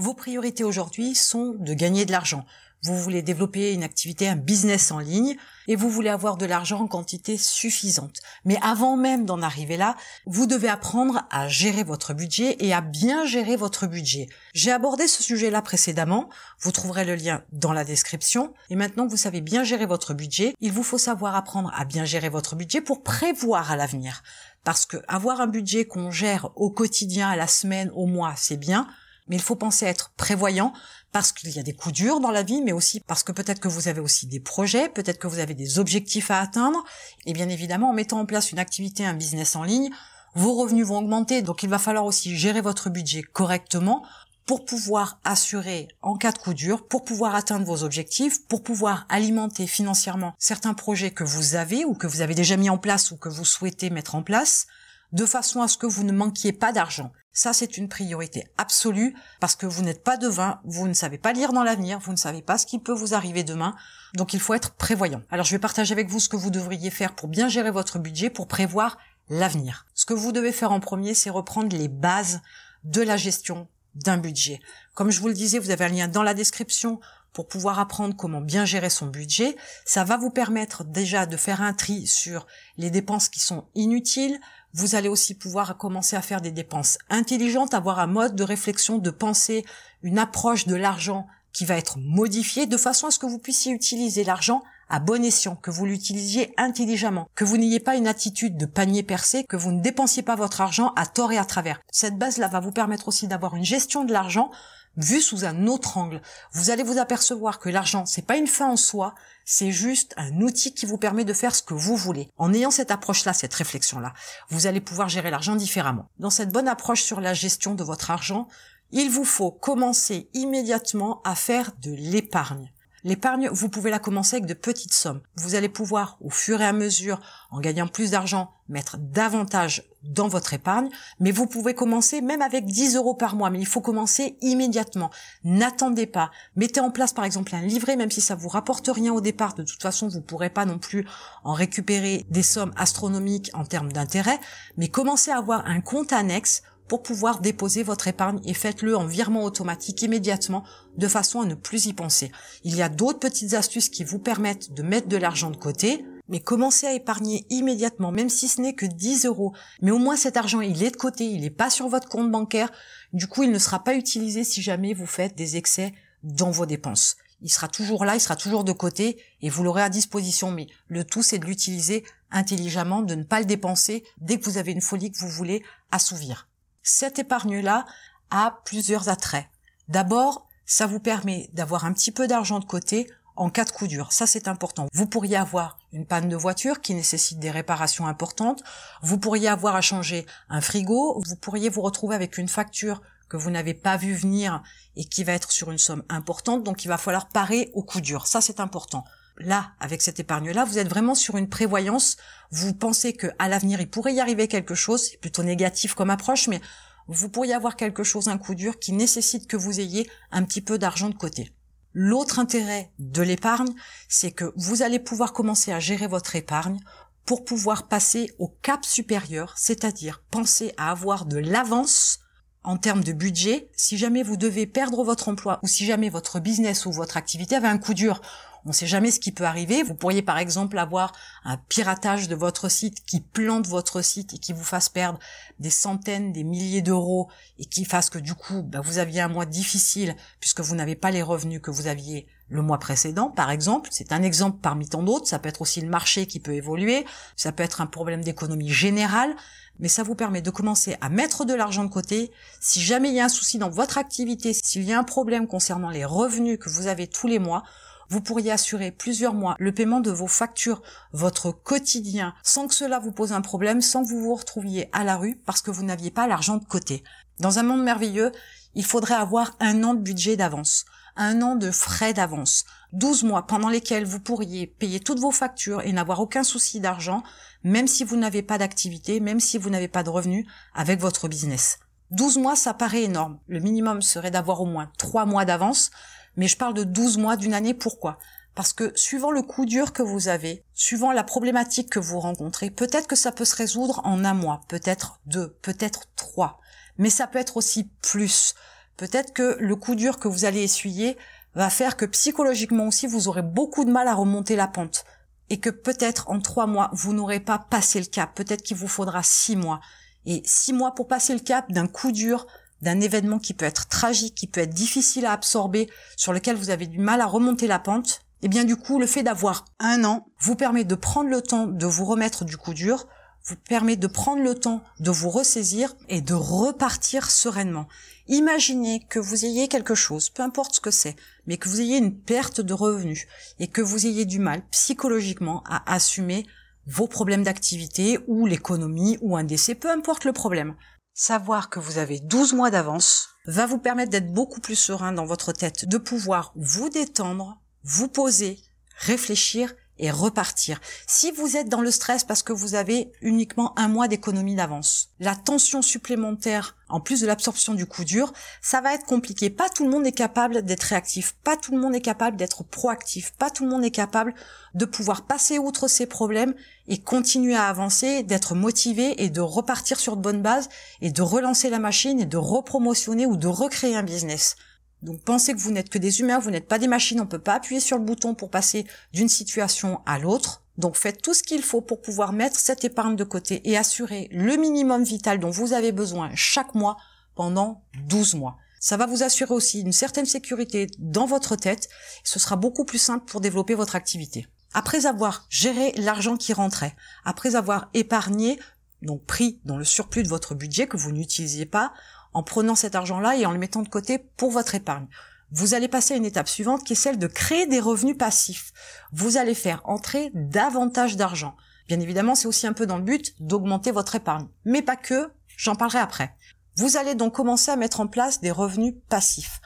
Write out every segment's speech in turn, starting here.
Vos priorités aujourd'hui sont de gagner de l'argent. Vous voulez développer une activité, un business en ligne, et vous voulez avoir de l'argent en quantité suffisante. Mais avant même d'en arriver là, vous devez apprendre à gérer votre budget et à bien gérer votre budget. J'ai abordé ce sujet-là précédemment, vous trouverez le lien dans la description, et maintenant que vous savez bien gérer votre budget, il vous faut savoir apprendre à bien gérer votre budget pour prévoir à l'avenir. Parce que avoir un budget qu'on gère au quotidien, à la semaine, au mois, c'est bien, mais il faut penser à être prévoyant parce qu'il y a des coups durs dans la vie, mais aussi parce que peut-être que vous avez aussi des projets, peut-être que vous avez des objectifs à atteindre. Et bien évidemment, en mettant en place une activité, un business en ligne, vos revenus vont augmenter, donc il va falloir aussi gérer votre budget correctement pour pouvoir assurer en cas de coup dur, pour pouvoir atteindre vos objectifs, pour pouvoir alimenter financièrement certains projets que vous avez ou que vous avez déjà mis en place ou que vous souhaitez mettre en place, de façon à ce que vous ne manquiez pas d'argent. Ça, c'est une priorité absolue parce que vous n'êtes pas devin, vous ne savez pas lire dans l'avenir, vous ne savez pas ce qui peut vous arriver demain. Donc, il faut être prévoyant. Alors, je vais partager avec vous ce que vous devriez faire pour bien gérer votre budget, pour prévoir l'avenir. Ce que vous devez faire en premier, c'est reprendre les bases de la gestion d'un budget. Comme je vous le disais, vous avez un lien dans la description pour pouvoir apprendre comment bien gérer son budget. Ça va vous permettre déjà de faire un tri sur les dépenses qui sont inutiles. Vous allez aussi pouvoir commencer à faire des dépenses intelligentes, avoir un mode de réflexion, de penser, une approche de l'argent qui va être modifiée de façon à ce que vous puissiez utiliser l'argent à bon escient, que vous l'utilisiez intelligemment, que vous n'ayez pas une attitude de panier percé, que vous ne dépensiez pas votre argent à tort et à travers. Cette base-là va vous permettre aussi d'avoir une gestion de l'argent vue sous un autre angle. Vous allez vous apercevoir que l'argent, c'est pas une fin en soi, c'est juste un outil qui vous permet de faire ce que vous voulez. En ayant cette approche-là, cette réflexion-là, vous allez pouvoir gérer l'argent différemment. Dans cette bonne approche sur la gestion de votre argent, il vous faut commencer immédiatement à faire de l'épargne. L'épargne, vous pouvez la commencer avec de petites sommes. Vous allez pouvoir, au fur et à mesure, en gagnant plus d'argent, mettre davantage dans votre épargne, mais vous pouvez commencer même avec 10 euros par mois, mais il faut commencer immédiatement. N'attendez pas. Mettez en place par exemple un livret, même si ça vous rapporte rien au départ. De toute façon, vous pourrez pas non plus en récupérer des sommes astronomiques en termes d'intérêt, mais commencez à avoir un compte annexe pour pouvoir déposer votre épargne et faites-le en virement automatique immédiatement de façon à ne plus y penser. Il y a d'autres petites astuces qui vous permettent de mettre de l'argent de côté, mais commencez à épargner immédiatement, même si ce n'est que 10 euros. Mais au moins cet argent, il est de côté, il n'est pas sur votre compte bancaire. Du coup, il ne sera pas utilisé si jamais vous faites des excès dans vos dépenses. Il sera toujours là, il sera toujours de côté et vous l'aurez à disposition. Mais le tout, c'est de l'utiliser intelligemment, de ne pas le dépenser dès que vous avez une folie que vous voulez assouvir. Cette épargne-là a plusieurs attraits. D'abord, ça vous permet d'avoir un petit peu d'argent de côté en cas de coup dur. Ça, c'est important. Vous pourriez avoir une panne de voiture qui nécessite des réparations importantes. Vous pourriez avoir à changer un frigo. Vous pourriez vous retrouver avec une facture que vous n'avez pas vu venir et qui va être sur une somme importante. Donc, il va falloir parer au coup dur. Ça, c'est important. Là, avec cette épargne-là, vous êtes vraiment sur une prévoyance. Vous pensez que à l'avenir, il pourrait y arriver quelque chose. C'est plutôt négatif comme approche, mais vous pourriez avoir quelque chose, un coup dur, qui nécessite que vous ayez un petit peu d'argent de côté. L'autre intérêt de l'épargne, c'est que vous allez pouvoir commencer à gérer votre épargne pour pouvoir passer au cap supérieur, c'est-à-dire penser à avoir de l'avance en termes de budget si jamais vous devez perdre votre emploi ou si jamais votre business ou votre activité avait un coup dur on ne sait jamais ce qui peut arriver. Vous pourriez par exemple avoir un piratage de votre site qui plante votre site et qui vous fasse perdre des centaines, des milliers d'euros et qui fasse que du coup bah, vous aviez un mois difficile puisque vous n'avez pas les revenus que vous aviez le mois précédent, par exemple. C'est un exemple parmi tant d'autres. Ça peut être aussi le marché qui peut évoluer. Ça peut être un problème d'économie générale. Mais ça vous permet de commencer à mettre de l'argent de côté. Si jamais il y a un souci dans votre activité, s'il y a un problème concernant les revenus que vous avez tous les mois, vous pourriez assurer plusieurs mois le paiement de vos factures, votre quotidien, sans que cela vous pose un problème, sans que vous vous retrouviez à la rue parce que vous n'aviez pas l'argent de côté. Dans un monde merveilleux, il faudrait avoir un an de budget d'avance, un an de frais d'avance, 12 mois pendant lesquels vous pourriez payer toutes vos factures et n'avoir aucun souci d'argent, même si vous n'avez pas d'activité, même si vous n'avez pas de revenus avec votre business. 12 mois, ça paraît énorme. Le minimum serait d'avoir au moins 3 mois d'avance, mais je parle de 12 mois d'une année. Pourquoi? Parce que suivant le coup dur que vous avez, suivant la problématique que vous rencontrez, peut-être que ça peut se résoudre en un mois, peut-être deux, peut-être trois. Mais ça peut être aussi plus. Peut-être que le coup dur que vous allez essuyer va faire que psychologiquement aussi vous aurez beaucoup de mal à remonter la pente et que peut-être en trois mois vous n'aurez pas passé le cap. Peut-être qu'il vous faudra six mois. Et six mois pour passer le cap d'un coup dur, d'un événement qui peut être tragique, qui peut être difficile à absorber, sur lequel vous avez du mal à remonter la pente, et eh bien du coup, le fait d'avoir un an vous permet de prendre le temps de vous remettre du coup dur, vous permet de prendre le temps de vous ressaisir et de repartir sereinement. Imaginez que vous ayez quelque chose, peu importe ce que c'est, mais que vous ayez une perte de revenus et que vous ayez du mal psychologiquement à assumer vos problèmes d'activité ou l'économie ou un décès, peu importe le problème. Savoir que vous avez 12 mois d'avance va vous permettre d'être beaucoup plus serein dans votre tête, de pouvoir vous détendre, vous poser, réfléchir et repartir. Si vous êtes dans le stress parce que vous avez uniquement un mois d'économie d'avance, la tension supplémentaire, en plus de l'absorption du coup dur, ça va être compliqué. Pas tout le monde est capable d'être réactif, pas tout le monde est capable d'être proactif, pas tout le monde est capable de pouvoir passer outre ses problèmes et continuer à avancer, d'être motivé et de repartir sur de bonnes bases et de relancer la machine et de repromotionner ou de recréer un business. Donc pensez que vous n'êtes que des humains, vous n'êtes pas des machines, on ne peut pas appuyer sur le bouton pour passer d'une situation à l'autre. Donc faites tout ce qu'il faut pour pouvoir mettre cette épargne de côté et assurer le minimum vital dont vous avez besoin chaque mois pendant 12 mois. Ça va vous assurer aussi une certaine sécurité dans votre tête. Ce sera beaucoup plus simple pour développer votre activité. Après avoir géré l'argent qui rentrait, après avoir épargné, donc pris dans le surplus de votre budget que vous n'utilisiez pas, en prenant cet argent-là et en le mettant de côté pour votre épargne. Vous allez passer à une étape suivante qui est celle de créer des revenus passifs. Vous allez faire entrer davantage d'argent. Bien évidemment, c'est aussi un peu dans le but d'augmenter votre épargne. Mais pas que, j'en parlerai après. Vous allez donc commencer à mettre en place des revenus passifs.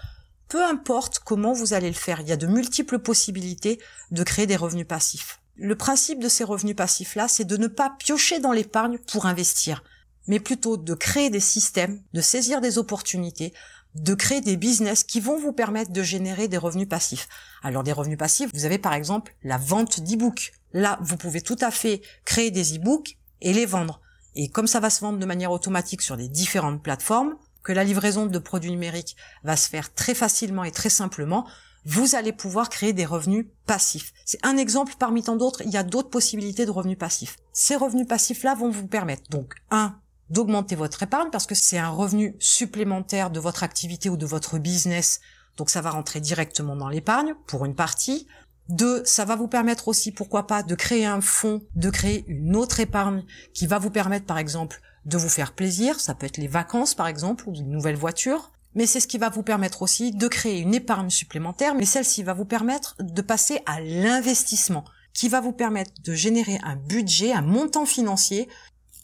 Peu importe comment vous allez le faire, il y a de multiples possibilités de créer des revenus passifs. Le principe de ces revenus passifs-là, c'est de ne pas piocher dans l'épargne pour investir mais plutôt de créer des systèmes, de saisir des opportunités, de créer des business qui vont vous permettre de générer des revenus passifs. Alors des revenus passifs, vous avez par exemple la vente d'e-books. Là, vous pouvez tout à fait créer des e-books et les vendre. Et comme ça va se vendre de manière automatique sur des différentes plateformes, que la livraison de produits numériques va se faire très facilement et très simplement, vous allez pouvoir créer des revenus passifs. C'est un exemple parmi tant d'autres, il y a d'autres possibilités de revenus passifs. Ces revenus passifs-là vont vous permettre donc, un, d'augmenter votre épargne parce que c'est un revenu supplémentaire de votre activité ou de votre business. Donc ça va rentrer directement dans l'épargne pour une partie. Deux, ça va vous permettre aussi, pourquoi pas, de créer un fonds, de créer une autre épargne qui va vous permettre, par exemple, de vous faire plaisir. Ça peut être les vacances, par exemple, ou une nouvelle voiture. Mais c'est ce qui va vous permettre aussi de créer une épargne supplémentaire, mais celle-ci va vous permettre de passer à l'investissement, qui va vous permettre de générer un budget, un montant financier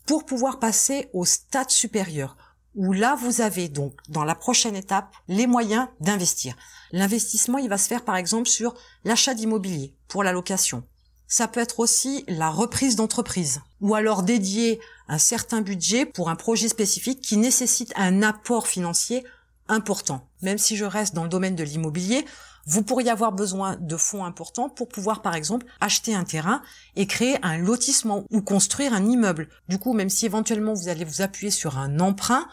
pour pouvoir passer au stade supérieur où là vous avez donc dans la prochaine étape les moyens d'investir. L'investissement, il va se faire par exemple sur l'achat d'immobilier pour la location. Ça peut être aussi la reprise d'entreprise ou alors dédier un certain budget pour un projet spécifique qui nécessite un apport financier important. Même si je reste dans le domaine de l'immobilier, vous pourriez avoir besoin de fonds importants pour pouvoir, par exemple, acheter un terrain et créer un lotissement ou construire un immeuble. Du coup, même si éventuellement vous allez vous appuyer sur un emprunt,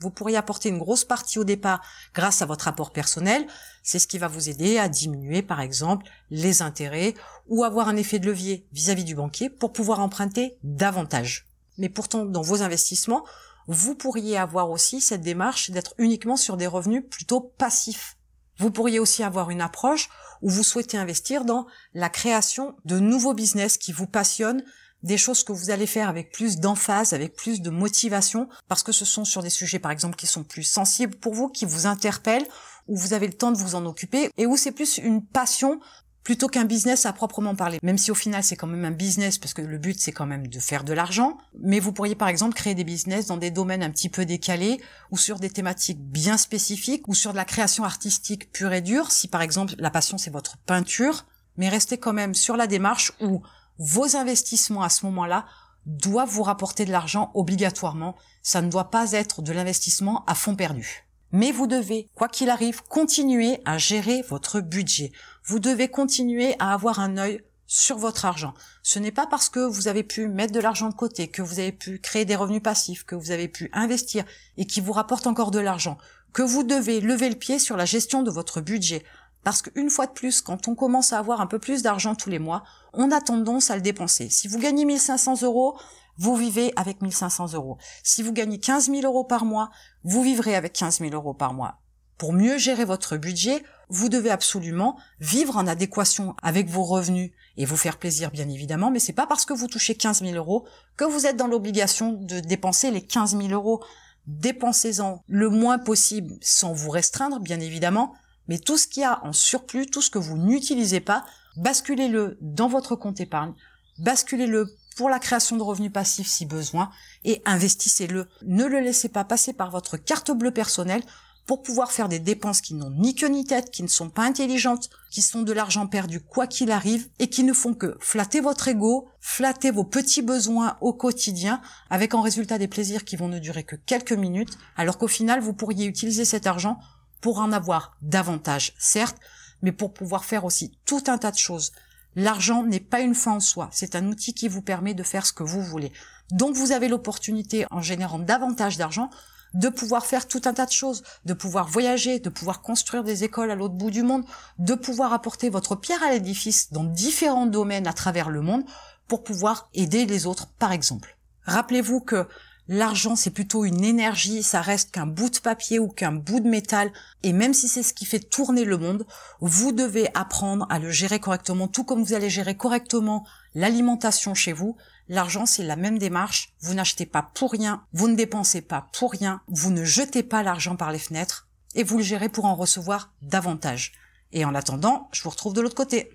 vous pourriez apporter une grosse partie au départ grâce à votre apport personnel. C'est ce qui va vous aider à diminuer, par exemple, les intérêts ou avoir un effet de levier vis-à-vis du banquier pour pouvoir emprunter davantage. Mais pourtant, dans vos investissements, vous pourriez avoir aussi cette démarche d'être uniquement sur des revenus plutôt passifs. Vous pourriez aussi avoir une approche où vous souhaitez investir dans la création de nouveaux business qui vous passionnent, des choses que vous allez faire avec plus d'emphase, avec plus de motivation, parce que ce sont sur des sujets par exemple qui sont plus sensibles pour vous, qui vous interpellent, où vous avez le temps de vous en occuper, et où c'est plus une passion plutôt qu'un business à proprement parler. Même si au final c'est quand même un business parce que le but c'est quand même de faire de l'argent, mais vous pourriez par exemple créer des business dans des domaines un petit peu décalés ou sur des thématiques bien spécifiques ou sur de la création artistique pure et dure, si par exemple la passion c'est votre peinture, mais restez quand même sur la démarche où vos investissements à ce moment-là doivent vous rapporter de l'argent obligatoirement, ça ne doit pas être de l'investissement à fond perdu. Mais vous devez, quoi qu'il arrive, continuer à gérer votre budget. Vous devez continuer à avoir un œil sur votre argent. Ce n'est pas parce que vous avez pu mettre de l'argent de côté, que vous avez pu créer des revenus passifs, que vous avez pu investir et qui vous rapporte encore de l'argent, que vous devez lever le pied sur la gestion de votre budget. Parce qu'une fois de plus, quand on commence à avoir un peu plus d'argent tous les mois, on a tendance à le dépenser. Si vous gagnez 1500 euros, vous vivez avec 1500 euros. Si vous gagnez 15 000 euros par mois, vous vivrez avec 15 000 euros par mois. Pour mieux gérer votre budget, vous devez absolument vivre en adéquation avec vos revenus et vous faire plaisir bien évidemment, mais c'est pas parce que vous touchez 15 000 euros que vous êtes dans l'obligation de dépenser les 15 000 euros. Dépensez-en le moins possible sans vous restreindre bien évidemment, mais tout ce qu'il y a en surplus, tout ce que vous n'utilisez pas, basculez-le dans votre compte épargne, basculez-le pour la création de revenus passifs si besoin et investissez-le. Ne le laissez pas passer par votre carte bleue personnelle pour pouvoir faire des dépenses qui n'ont ni queue ni tête, qui ne sont pas intelligentes, qui sont de l'argent perdu quoi qu'il arrive et qui ne font que flatter votre ego, flatter vos petits besoins au quotidien avec en résultat des plaisirs qui vont ne durer que quelques minutes alors qu'au final vous pourriez utiliser cet argent pour en avoir davantage, certes, mais pour pouvoir faire aussi tout un tas de choses. L'argent n'est pas une fin en soi, c'est un outil qui vous permet de faire ce que vous voulez. Donc vous avez l'opportunité, en générant davantage d'argent, de pouvoir faire tout un tas de choses, de pouvoir voyager, de pouvoir construire des écoles à l'autre bout du monde, de pouvoir apporter votre pierre à l'édifice dans différents domaines à travers le monde pour pouvoir aider les autres, par exemple. Rappelez-vous que L'argent, c'est plutôt une énergie, ça reste qu'un bout de papier ou qu'un bout de métal. Et même si c'est ce qui fait tourner le monde, vous devez apprendre à le gérer correctement, tout comme vous allez gérer correctement l'alimentation chez vous. L'argent, c'est la même démarche. Vous n'achetez pas pour rien, vous ne dépensez pas pour rien, vous ne jetez pas l'argent par les fenêtres et vous le gérez pour en recevoir davantage. Et en attendant, je vous retrouve de l'autre côté.